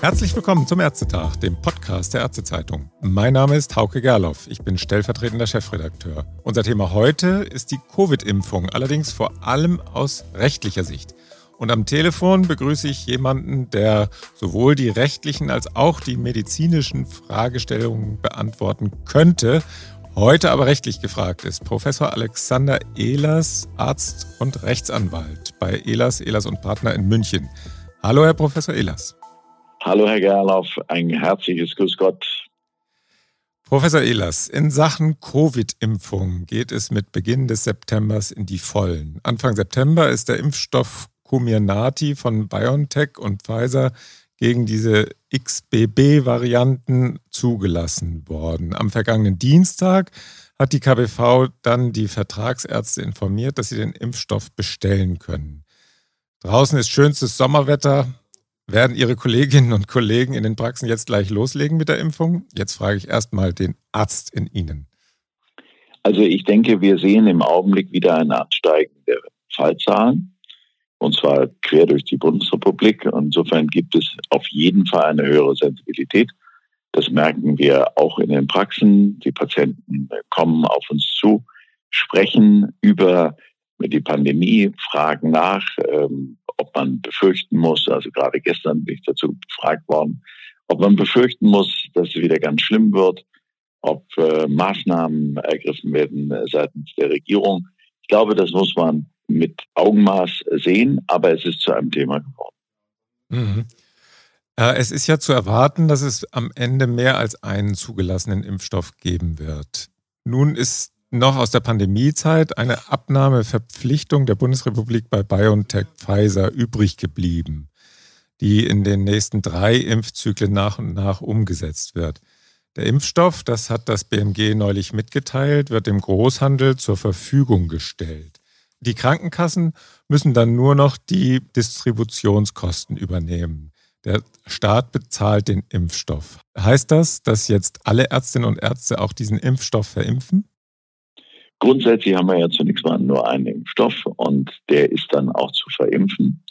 Herzlich willkommen zum Ärztetag, dem Podcast der Ärztezeitung. Mein Name ist Hauke Gerloff, ich bin stellvertretender Chefredakteur. Unser Thema heute ist die Covid-Impfung, allerdings vor allem aus rechtlicher Sicht. Und am Telefon begrüße ich jemanden, der sowohl die rechtlichen als auch die medizinischen Fragestellungen beantworten könnte, heute aber rechtlich gefragt ist. Professor Alexander Ehlers, Arzt und Rechtsanwalt bei Ehlers, Ehlers und Partner in München. Hallo, Herr Professor Ehlers. Hallo, Herr Gerloff, ein herzliches Grüß Gott. Professor Ehlers, in Sachen Covid-Impfung geht es mit Beginn des Septembers in die Vollen. Anfang September ist der Impfstoff Comirnaty von BioNTech und Pfizer gegen diese XBB-Varianten zugelassen worden. Am vergangenen Dienstag hat die KBV dann die Vertragsärzte informiert, dass sie den Impfstoff bestellen können. Draußen ist schönstes Sommerwetter. Werden Ihre Kolleginnen und Kollegen in den Praxen jetzt gleich loslegen mit der Impfung? Jetzt frage ich erstmal den Arzt in Ihnen. Also ich denke, wir sehen im Augenblick wieder ein Ansteigen der Fallzahlen und zwar quer durch die Bundesrepublik. Insofern gibt es auf jeden Fall eine höhere Sensibilität. Das merken wir auch in den Praxen. Die Patienten kommen auf uns zu, sprechen über die Pandemie, fragen nach, ähm, ob man befürchten muss, also gerade gestern bin ich dazu befragt worden, ob man befürchten muss, dass es wieder ganz schlimm wird, ob äh, Maßnahmen ergriffen werden äh, seitens der Regierung. Ich glaube, das muss man mit Augenmaß sehen, aber es ist zu einem Thema geworden. Mhm. Äh, es ist ja zu erwarten, dass es am Ende mehr als einen zugelassenen Impfstoff geben wird. Nun ist noch aus der Pandemiezeit eine Abnahmeverpflichtung der Bundesrepublik bei BioNTech Pfizer übrig geblieben, die in den nächsten drei Impfzyklen nach und nach umgesetzt wird. Der Impfstoff, das hat das BMG neulich mitgeteilt, wird dem Großhandel zur Verfügung gestellt. Die Krankenkassen müssen dann nur noch die Distributionskosten übernehmen. Der Staat bezahlt den Impfstoff. Heißt das, dass jetzt alle Ärztinnen und Ärzte auch diesen Impfstoff verimpfen? Grundsätzlich haben wir ja zunächst mal nur einen Impfstoff und der ist dann auch zu verimpfen.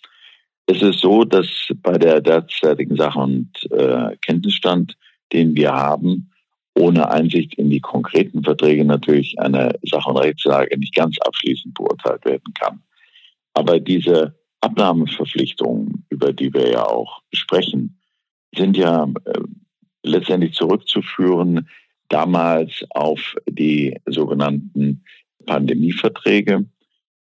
Es ist so, dass bei der derzeitigen Sache und äh, Kenntnisstand, den wir haben, ohne Einsicht in die konkreten Verträge natürlich eine Sache- und Rechtslage nicht ganz abschließend beurteilt werden kann. Aber diese Abnahmeverpflichtungen, über die wir ja auch sprechen, sind ja äh, letztendlich zurückzuführen damals auf die sogenannten Pandemieverträge.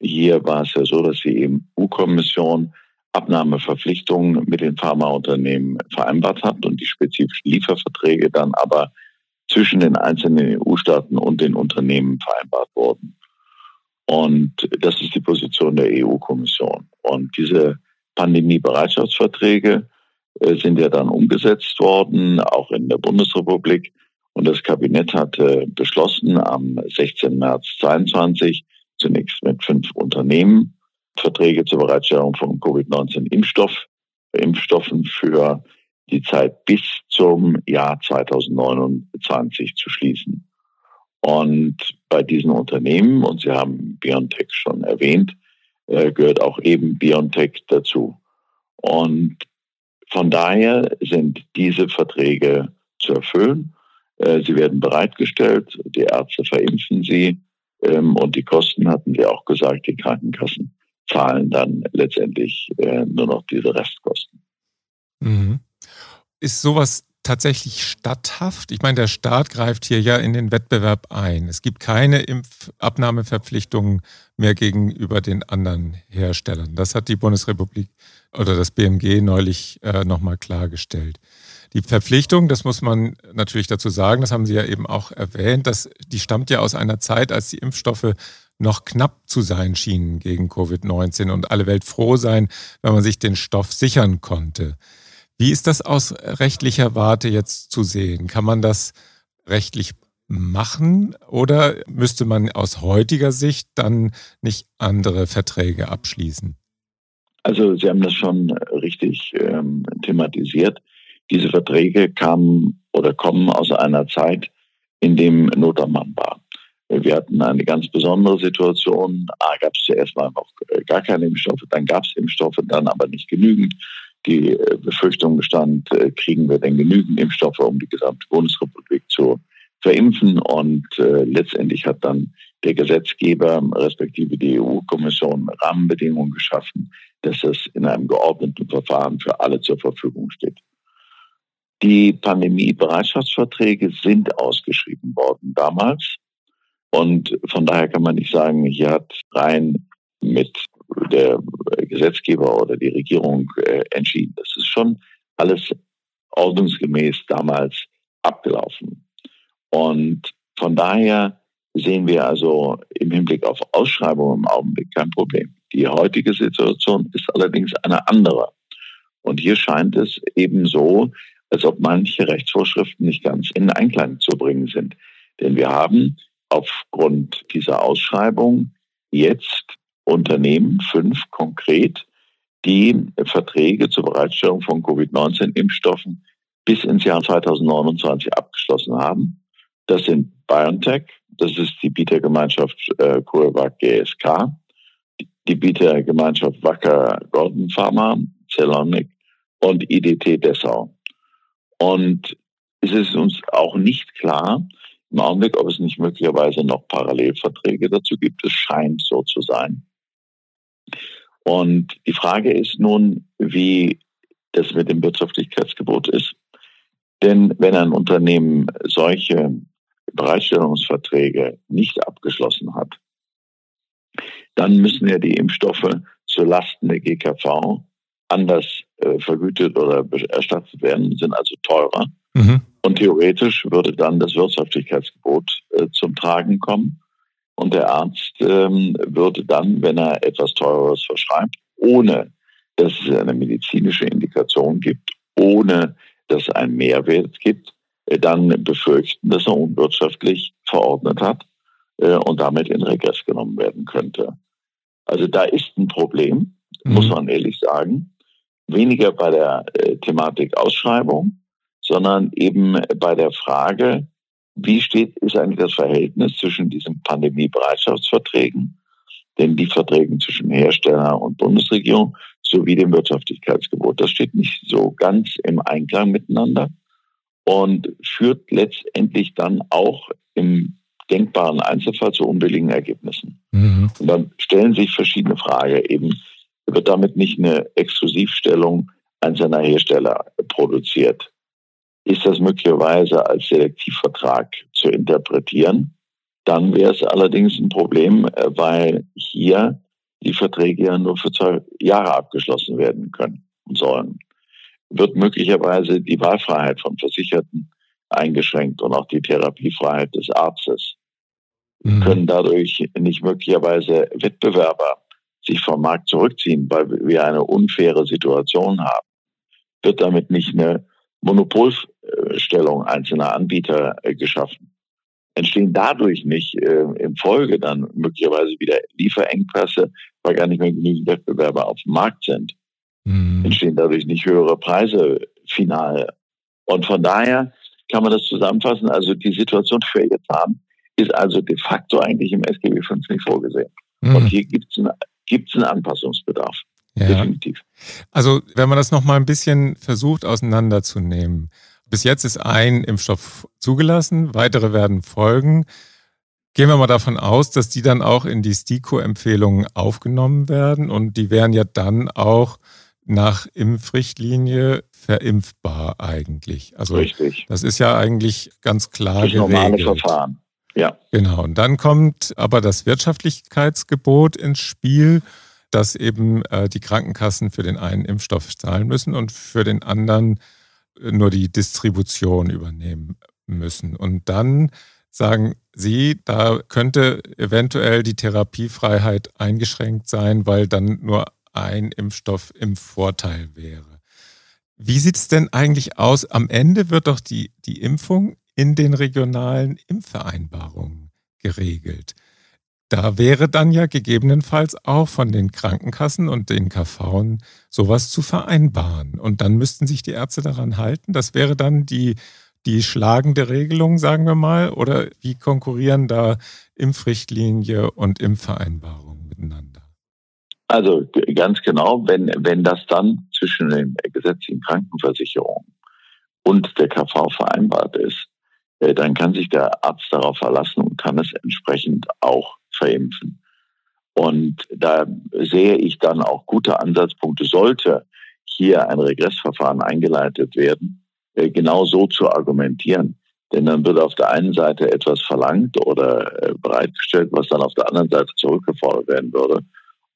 Hier war es ja so, dass die EU-Kommission Abnahmeverpflichtungen mit den Pharmaunternehmen vereinbart hat und die spezifischen Lieferverträge dann aber zwischen den einzelnen EU-Staaten und den Unternehmen vereinbart wurden. Und das ist die Position der EU-Kommission. Und diese Pandemiebereitschaftsverträge äh, sind ja dann umgesetzt worden, auch in der Bundesrepublik. Und das Kabinett hatte beschlossen, am 16. März 22 zunächst mit fünf Unternehmen Verträge zur Bereitstellung von Covid-19-Impfstoff, Impfstoffen für die Zeit bis zum Jahr 2029 zu schließen. Und bei diesen Unternehmen, und Sie haben BioNTech schon erwähnt, äh, gehört auch eben BioNTech dazu. Und von daher sind diese Verträge zu erfüllen. Äh, sie werden bereitgestellt, die Ärzte verimpfen sie ähm, und die Kosten hatten wir auch gesagt, die Krankenkassen zahlen dann letztendlich äh, nur noch diese Restkosten. Mhm. Ist sowas tatsächlich statthaft? Ich meine, der Staat greift hier ja in den Wettbewerb ein. Es gibt keine Impfabnahmeverpflichtungen mehr gegenüber den anderen Herstellern. Das hat die Bundesrepublik oder das BMG neulich äh, nochmal klargestellt. Die Verpflichtung, das muss man natürlich dazu sagen, das haben Sie ja eben auch erwähnt, dass die stammt ja aus einer Zeit, als die Impfstoffe noch knapp zu sein schienen gegen Covid-19 und alle Welt froh sein, wenn man sich den Stoff sichern konnte. Wie ist das aus rechtlicher Warte jetzt zu sehen? Kann man das rechtlich machen oder müsste man aus heutiger Sicht dann nicht andere Verträge abschließen? Also Sie haben das schon richtig ähm, thematisiert. Diese Verträge kamen oder kommen aus einer Zeit, in dem Not am Mann war. Wir hatten eine ganz besondere Situation. A gab es zuerst mal noch gar keine Impfstoffe, dann gab es Impfstoffe, dann aber nicht genügend. die äh, Befürchtung bestand, äh, kriegen wir denn genügend Impfstoffe, um die gesamte Bundesrepublik zu verimpfen. Und äh, letztendlich hat dann der Gesetzgeber, respektive die EU-Kommission, Rahmenbedingungen geschaffen, dass das in einem geordneten Verfahren für alle zur Verfügung steht. Die Pandemie-Bereitschaftsverträge sind ausgeschrieben worden damals. Und von daher kann man nicht sagen, hier hat rein mit der Gesetzgeber oder die Regierung äh, entschieden. Das ist schon alles ordnungsgemäß damals abgelaufen. Und von daher sehen wir also im Hinblick auf Ausschreibungen im Augenblick kein Problem. Die heutige Situation ist allerdings eine andere. Und hier scheint es eben so, als ob manche Rechtsvorschriften nicht ganz in Einklang zu bringen sind. Denn wir haben aufgrund dieser Ausschreibung jetzt Unternehmen, fünf konkret, die Verträge zur Bereitstellung von Covid-19-Impfstoffen bis ins Jahr 2029 abgeschlossen haben. Das sind BioNTech, das ist die Bietergemeinschaft äh, CureVac GSK, die Bietergemeinschaft Wacker Gordon Pharma, Celonik und IDT Dessau. Und es ist uns auch nicht klar im Augenblick, ob es nicht möglicherweise noch Parallelverträge dazu gibt. Es scheint so zu sein. Und die Frage ist nun, wie das mit dem Wirtschaftlichkeitsgebot ist. Denn wenn ein Unternehmen solche Bereitstellungsverträge nicht abgeschlossen hat, dann müssen ja die Impfstoffe zu Lasten der GKV anders äh, vergütet oder erstattet werden, sind also teurer. Mhm. Und theoretisch würde dann das Wirtschaftlichkeitsgebot äh, zum Tragen kommen. Und der Arzt ähm, würde dann, wenn er etwas Teureres verschreibt, ohne dass es eine medizinische Indikation gibt, ohne dass es einen Mehrwert gibt, äh, dann befürchten, dass er unwirtschaftlich verordnet hat äh, und damit in Regress genommen werden könnte. Also da ist ein Problem, mhm. muss man ehrlich sagen. Weniger bei der äh, Thematik Ausschreibung, sondern eben bei der Frage, wie steht, ist eigentlich das Verhältnis zwischen diesen Pandemie-Bereitschaftsverträgen, denn die Verträgen zwischen Hersteller und Bundesregierung sowie dem Wirtschaftlichkeitsgebot. Das steht nicht so ganz im Einklang miteinander und führt letztendlich dann auch im denkbaren Einzelfall zu unbilligen Ergebnissen. Mhm. Und dann stellen sich verschiedene Fragen. Eben wird damit nicht eine Exklusivstellung einzelner Hersteller produziert ist das möglicherweise als Selektivvertrag zu interpretieren. Dann wäre es allerdings ein Problem, äh, weil hier die Verträge ja nur für zwei Jahre abgeschlossen werden können und sollen. Wird möglicherweise die Wahlfreiheit von Versicherten eingeschränkt und auch die Therapiefreiheit des Arztes. Mhm. Können dadurch nicht möglicherweise Wettbewerber sich vom Markt zurückziehen, weil wir eine unfaire Situation haben? Wird damit nicht eine Monopolstellung einzelner Anbieter äh, geschaffen. Entstehen dadurch nicht äh, im Folge dann möglicherweise wieder Lieferengpässe, weil gar nicht mehr genügend Wettbewerber auf dem Markt sind. Mhm. Entstehen dadurch nicht höhere Preise final. Und von daher kann man das zusammenfassen. Also die Situation, die wir jetzt haben, ist also de facto eigentlich im SGB 5 nicht vorgesehen. Mhm. Und hier gibt es einen, gibt's einen Anpassungsbedarf. Ja. Definitiv. Also, wenn man das nochmal ein bisschen versucht auseinanderzunehmen. Bis jetzt ist ein Impfstoff zugelassen, weitere werden folgen. Gehen wir mal davon aus, dass die dann auch in die STIKO-Empfehlungen aufgenommen werden und die wären ja dann auch nach Impfrichtlinie verimpfbar eigentlich. Also Richtig. das ist ja eigentlich ganz klar das geregelt. normale Verfahren. Ja. Genau. Und dann kommt aber das Wirtschaftlichkeitsgebot ins Spiel dass eben äh, die Krankenkassen für den einen Impfstoff zahlen müssen und für den anderen äh, nur die Distribution übernehmen müssen. Und dann sagen Sie, da könnte eventuell die Therapiefreiheit eingeschränkt sein, weil dann nur ein Impfstoff im Vorteil wäre. Wie sieht es denn eigentlich aus? Am Ende wird doch die, die Impfung in den regionalen Impfvereinbarungen geregelt. Da wäre dann ja gegebenenfalls auch von den Krankenkassen und den KV sowas zu vereinbaren. Und dann müssten sich die Ärzte daran halten. Das wäre dann die, die schlagende Regelung, sagen wir mal. Oder wie konkurrieren da Impfrichtlinie und Impfvereinbarung miteinander? Also ganz genau, wenn, wenn das dann zwischen den gesetzlichen Krankenversicherungen und der KV vereinbart ist, dann kann sich der Arzt darauf verlassen und kann es entsprechend auch verimpfen. Und da sehe ich dann auch gute Ansatzpunkte, sollte hier ein Regressverfahren eingeleitet werden, äh, genau so zu argumentieren. Denn dann wird auf der einen Seite etwas verlangt oder äh, bereitgestellt, was dann auf der anderen Seite zurückgefordert werden würde.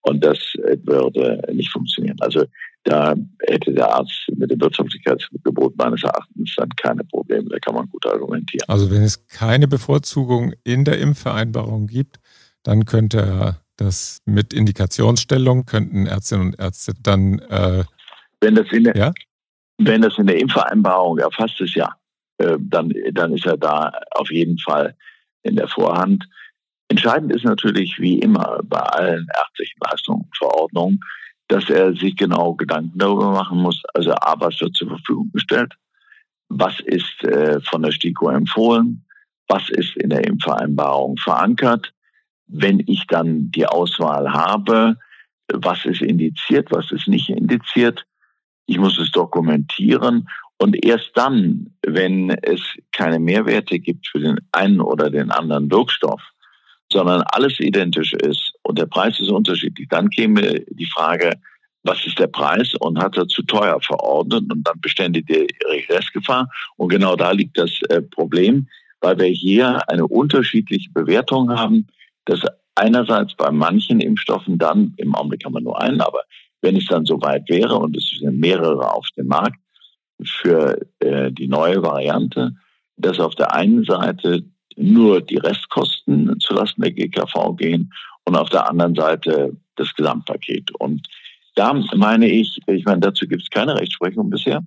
Und das würde nicht funktionieren. Also da hätte der Arzt mit dem Wirtschaftlichkeitsgebot meines Erachtens dann keine Probleme. Da kann man gut argumentieren. Also wenn es keine Bevorzugung in der Impfvereinbarung gibt, dann könnte er das mit Indikationsstellung, könnten Ärztinnen und Ärzte dann... Äh, wenn, das in der, ja? wenn das in der Impfvereinbarung erfasst ist, ja, äh, dann, dann ist er da auf jeden Fall in der Vorhand. Entscheidend ist natürlich wie immer bei allen ärztlichen Leistungen und Verordnungen, dass er sich genau Gedanken darüber machen muss, also A, was wird zur Verfügung gestellt, was ist äh, von der STIKO empfohlen, was ist in der Impfvereinbarung verankert. Wenn ich dann die Auswahl habe, was ist indiziert, was ist nicht indiziert, ich muss es dokumentieren. Und erst dann, wenn es keine Mehrwerte gibt für den einen oder den anderen Wirkstoff, sondern alles identisch ist und der Preis ist unterschiedlich, dann käme die Frage, was ist der Preis? Und hat er zu teuer verordnet. Und dann bestände die Regressgefahr. Und genau da liegt das äh, Problem, weil wir hier eine unterschiedliche Bewertung haben, dass einerseits bei manchen Impfstoffen dann, im Augenblick haben wir nur einen, aber wenn es dann soweit wäre und es sind mehrere auf dem Markt für äh, die neue Variante, dass auf der einen Seite nur die Restkosten zulasten der GKV gehen und auf der anderen Seite das Gesamtpaket. Und da meine ich, ich meine, dazu gibt es keine Rechtsprechung bisher.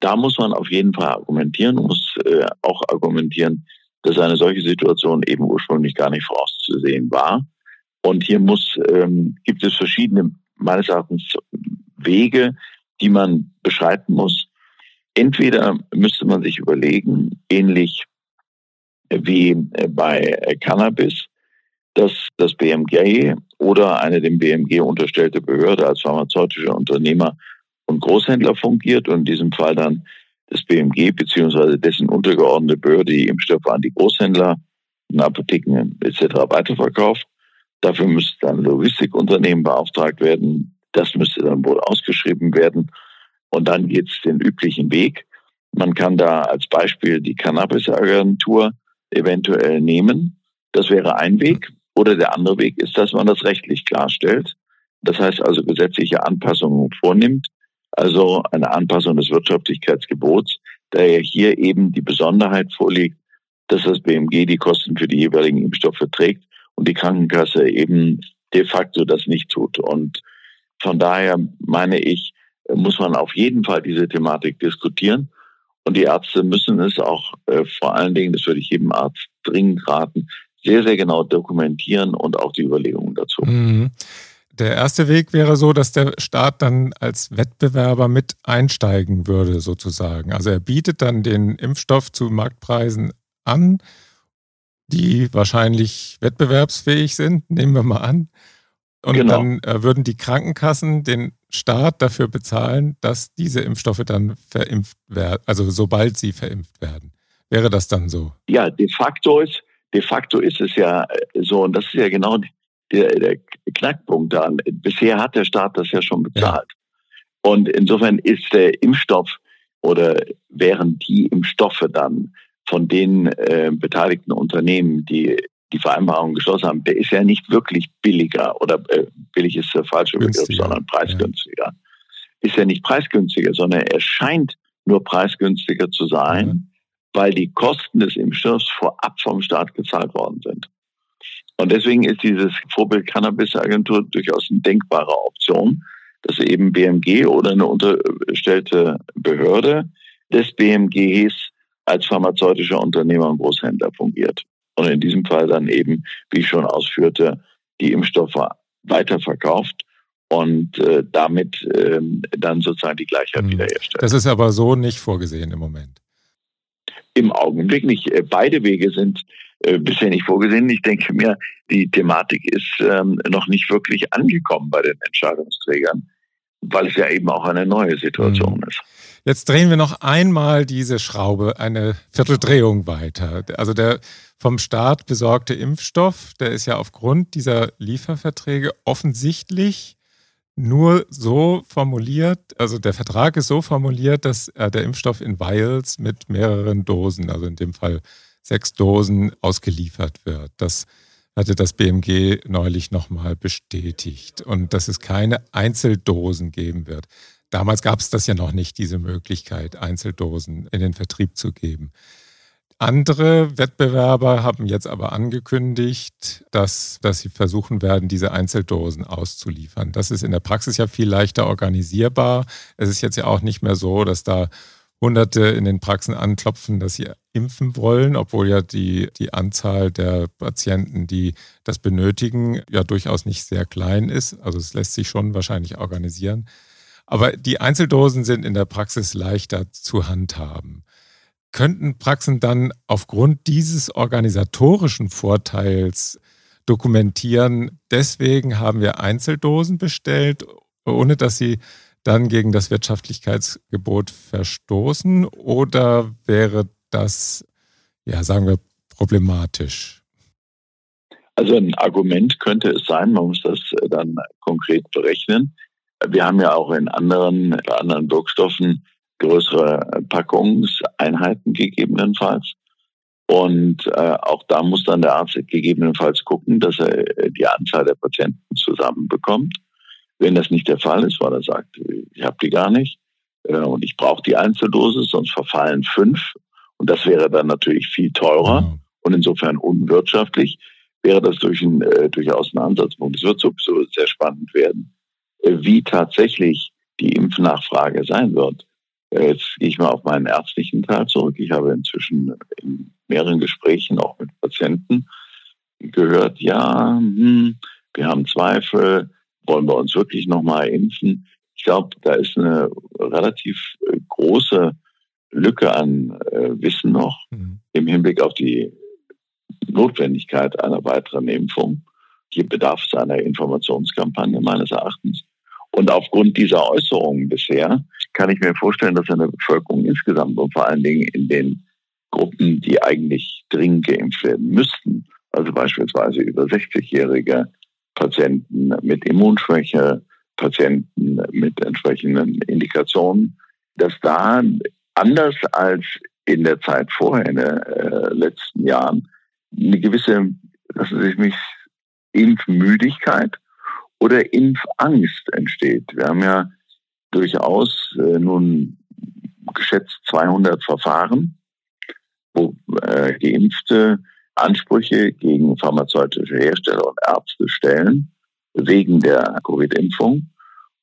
Da muss man auf jeden Fall argumentieren und muss äh, auch argumentieren, dass eine solche Situation eben ursprünglich gar nicht vorauszusehen war. Und hier muss, ähm, gibt es verschiedene, meines Erachtens, Wege, die man beschreiten muss. Entweder müsste man sich überlegen, ähnlich wie äh, bei äh, Cannabis, dass das BMG oder eine dem BMG unterstellte Behörde als pharmazeutischer Unternehmer und Großhändler fungiert und in diesem Fall dann das BMG beziehungsweise dessen untergeordnete Behörde die Impfstoffe an die Großhändler, in Apotheken etc. weiterverkauft. Dafür müsste dann Logistikunternehmen beauftragt werden. Das müsste dann wohl ausgeschrieben werden. Und dann geht es den üblichen Weg. Man kann da als Beispiel die Cannabis-Agentur eventuell nehmen. Das wäre ein Weg. Oder der andere Weg ist, dass man das rechtlich klarstellt. Das heißt also gesetzliche Anpassungen vornimmt, also eine Anpassung des Wirtschaftlichkeitsgebots, da ja hier eben die Besonderheit vorliegt, dass das BMG die Kosten für die jeweiligen Impfstoffe trägt und die Krankenkasse eben de facto das nicht tut. Und von daher meine ich, muss man auf jeden Fall diese Thematik diskutieren. Und die Ärzte müssen es auch äh, vor allen Dingen, das würde ich jedem Arzt dringend raten, sehr, sehr genau dokumentieren und auch die Überlegungen dazu. Mhm. Der erste Weg wäre so, dass der Staat dann als Wettbewerber mit einsteigen würde, sozusagen. Also er bietet dann den Impfstoff zu Marktpreisen an, die wahrscheinlich wettbewerbsfähig sind, nehmen wir mal an. Und genau. dann äh, würden die Krankenkassen den Staat dafür bezahlen, dass diese Impfstoffe dann verimpft werden, also sobald sie verimpft werden. Wäre das dann so? Ja, de facto ist, de facto ist es ja äh, so, und das ist ja genau der, der Knackpunkt da. Bisher hat der Staat das ja schon bezahlt. Ja. Und insofern ist der Impfstoff oder wären die Impfstoffe dann von den äh, beteiligten Unternehmen, die die Vereinbarung geschlossen haben, der ist ja nicht wirklich billiger oder äh, billig ist der falsche Begriff, sondern preisgünstiger. Ja. Ist ja nicht preisgünstiger, sondern er scheint nur preisgünstiger zu sein, mhm weil die Kosten des Impfstoffs vorab vom Staat gezahlt worden sind. Und deswegen ist dieses Vorbild Cannabis-Agentur durchaus eine denkbare Option, dass eben BMG oder eine unterstellte Behörde des BMGs als pharmazeutischer Unternehmer und Großhändler fungiert. Und in diesem Fall dann eben, wie ich schon ausführte, die Impfstoffe weiterverkauft und äh, damit ähm, dann sozusagen die Gleichheit hm. wiederherstellt. Das ist aber so nicht vorgesehen im Moment. Im Augenblick nicht. Äh, beide Wege sind äh, bisher nicht vorgesehen. Ich denke mir, die Thematik ist ähm, noch nicht wirklich angekommen bei den Entscheidungsträgern, weil es ja eben auch eine neue Situation mhm. ist. Jetzt drehen wir noch einmal diese Schraube eine Vierteldrehung weiter. Also der vom Staat besorgte Impfstoff, der ist ja aufgrund dieser Lieferverträge offensichtlich nur so formuliert, also der Vertrag ist so formuliert, dass äh, der Impfstoff in Vials mit mehreren Dosen, also in dem Fall sechs Dosen, ausgeliefert wird. Das hatte das BMG neulich nochmal bestätigt und dass es keine Einzeldosen geben wird. Damals gab es das ja noch nicht, diese Möglichkeit, Einzeldosen in den Vertrieb zu geben. Andere Wettbewerber haben jetzt aber angekündigt, dass, dass sie versuchen werden, diese Einzeldosen auszuliefern. Das ist in der Praxis ja viel leichter organisierbar. Es ist jetzt ja auch nicht mehr so, dass da Hunderte in den Praxen anklopfen, dass sie impfen wollen, obwohl ja die, die Anzahl der Patienten, die das benötigen, ja durchaus nicht sehr klein ist. Also es lässt sich schon wahrscheinlich organisieren. Aber die Einzeldosen sind in der Praxis leichter zu handhaben könnten Praxen dann aufgrund dieses organisatorischen Vorteils dokumentieren, deswegen haben wir Einzeldosen bestellt, ohne dass sie dann gegen das Wirtschaftlichkeitsgebot verstoßen? Oder wäre das, ja, sagen wir, problematisch? Also ein Argument könnte es sein, man muss das dann konkret berechnen. Wir haben ja auch in anderen, anderen Wirkstoffen größere Packungseinheiten gegebenenfalls. Und äh, auch da muss dann der Arzt gegebenenfalls gucken, dass er die Anzahl der Patienten zusammenbekommt. Wenn das nicht der Fall ist, weil er sagt, ich habe die gar nicht äh, und ich brauche die Einzeldosis, sonst verfallen fünf. Und das wäre dann natürlich viel teurer mhm. und insofern unwirtschaftlich, wäre das durch ein, äh, durchaus ein Ansatzpunkt. Es wird sowieso sehr spannend werden, äh, wie tatsächlich die Impfnachfrage sein wird. Jetzt gehe ich mal auf meinen ärztlichen Teil zurück. Ich habe inzwischen in mehreren Gesprächen auch mit Patienten gehört, ja, hm, wir haben Zweifel, wollen wir uns wirklich nochmal impfen? Ich glaube, da ist eine relativ äh, große Lücke an äh, Wissen noch mhm. im Hinblick auf die Notwendigkeit einer weiteren Impfung. Hier bedarf es einer Informationskampagne meines Erachtens. Und aufgrund dieser Äußerungen bisher kann ich mir vorstellen, dass in der Bevölkerung insgesamt und vor allen Dingen in den Gruppen, die eigentlich dringend geimpft werden müssten, also beispielsweise über 60-jährige Patienten mit Immunschwäche, Patienten mit entsprechenden Indikationen, dass da anders als in der Zeit vorher, in den äh, letzten Jahren, eine gewisse, lassen Sie mich, Impfmüdigkeit oder Impfangst entsteht. Wir haben ja durchaus äh, nun geschätzt 200 Verfahren, wo äh, Geimpfte Ansprüche gegen pharmazeutische Hersteller und Ärzte stellen wegen der Covid-Impfung.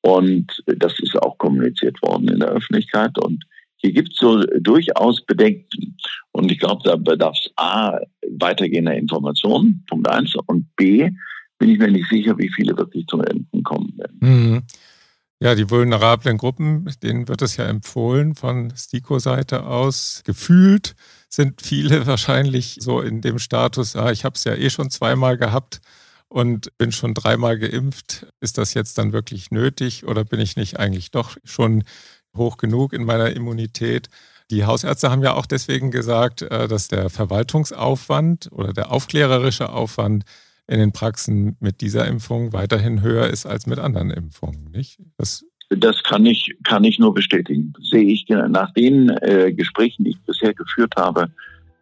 Und das ist auch kommuniziert worden in der Öffentlichkeit. Und hier gibt es so durchaus Bedenken. Und ich glaube, da bedarf es A, weitergehender Informationen, Punkt eins, und B, bin ich mir nicht sicher, wie viele wirklich zum Enden kommen werden. Mhm. Ja, die vulnerablen Gruppen, denen wird es ja empfohlen von STIKO-Seite aus. Gefühlt sind viele wahrscheinlich so in dem Status, ah, ich habe es ja eh schon zweimal gehabt und bin schon dreimal geimpft. Ist das jetzt dann wirklich nötig oder bin ich nicht eigentlich doch schon hoch genug in meiner Immunität? Die Hausärzte haben ja auch deswegen gesagt, äh, dass der Verwaltungsaufwand oder der aufklärerische Aufwand in den Praxen mit dieser Impfung weiterhin höher ist als mit anderen Impfungen, nicht? Das, das kann ich, kann ich nur bestätigen. Sehe ich nach den äh, Gesprächen, die ich bisher geführt habe,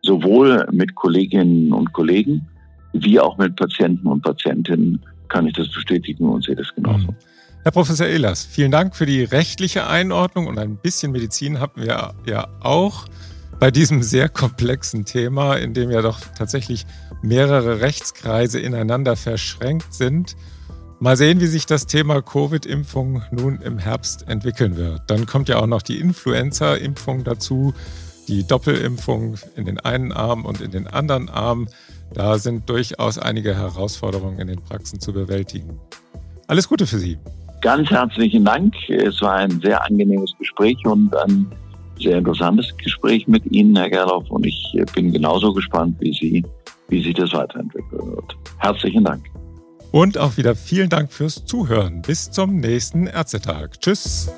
sowohl mit Kolleginnen und Kollegen wie auch mit Patienten und Patientinnen, kann ich das bestätigen und sehe das genauso. Mhm. Herr Professor Ehlers, vielen Dank für die rechtliche Einordnung und ein bisschen Medizin hatten wir ja auch bei diesem sehr komplexen Thema, in dem ja doch tatsächlich mehrere Rechtskreise ineinander verschränkt sind. Mal sehen, wie sich das Thema Covid-Impfung nun im Herbst entwickeln wird. Dann kommt ja auch noch die Influenza-Impfung dazu, die Doppelimpfung in den einen Arm und in den anderen Arm. Da sind durchaus einige Herausforderungen in den Praxen zu bewältigen. Alles Gute für Sie. Ganz herzlichen Dank. Es war ein sehr angenehmes Gespräch und ein sehr interessantes Gespräch mit Ihnen, Herr Gerloff. Und ich bin genauso gespannt wie Sie, wie sich das weiterentwickeln wird. Herzlichen Dank. Und auch wieder vielen Dank fürs Zuhören. Bis zum nächsten Ärztetag. Tschüss.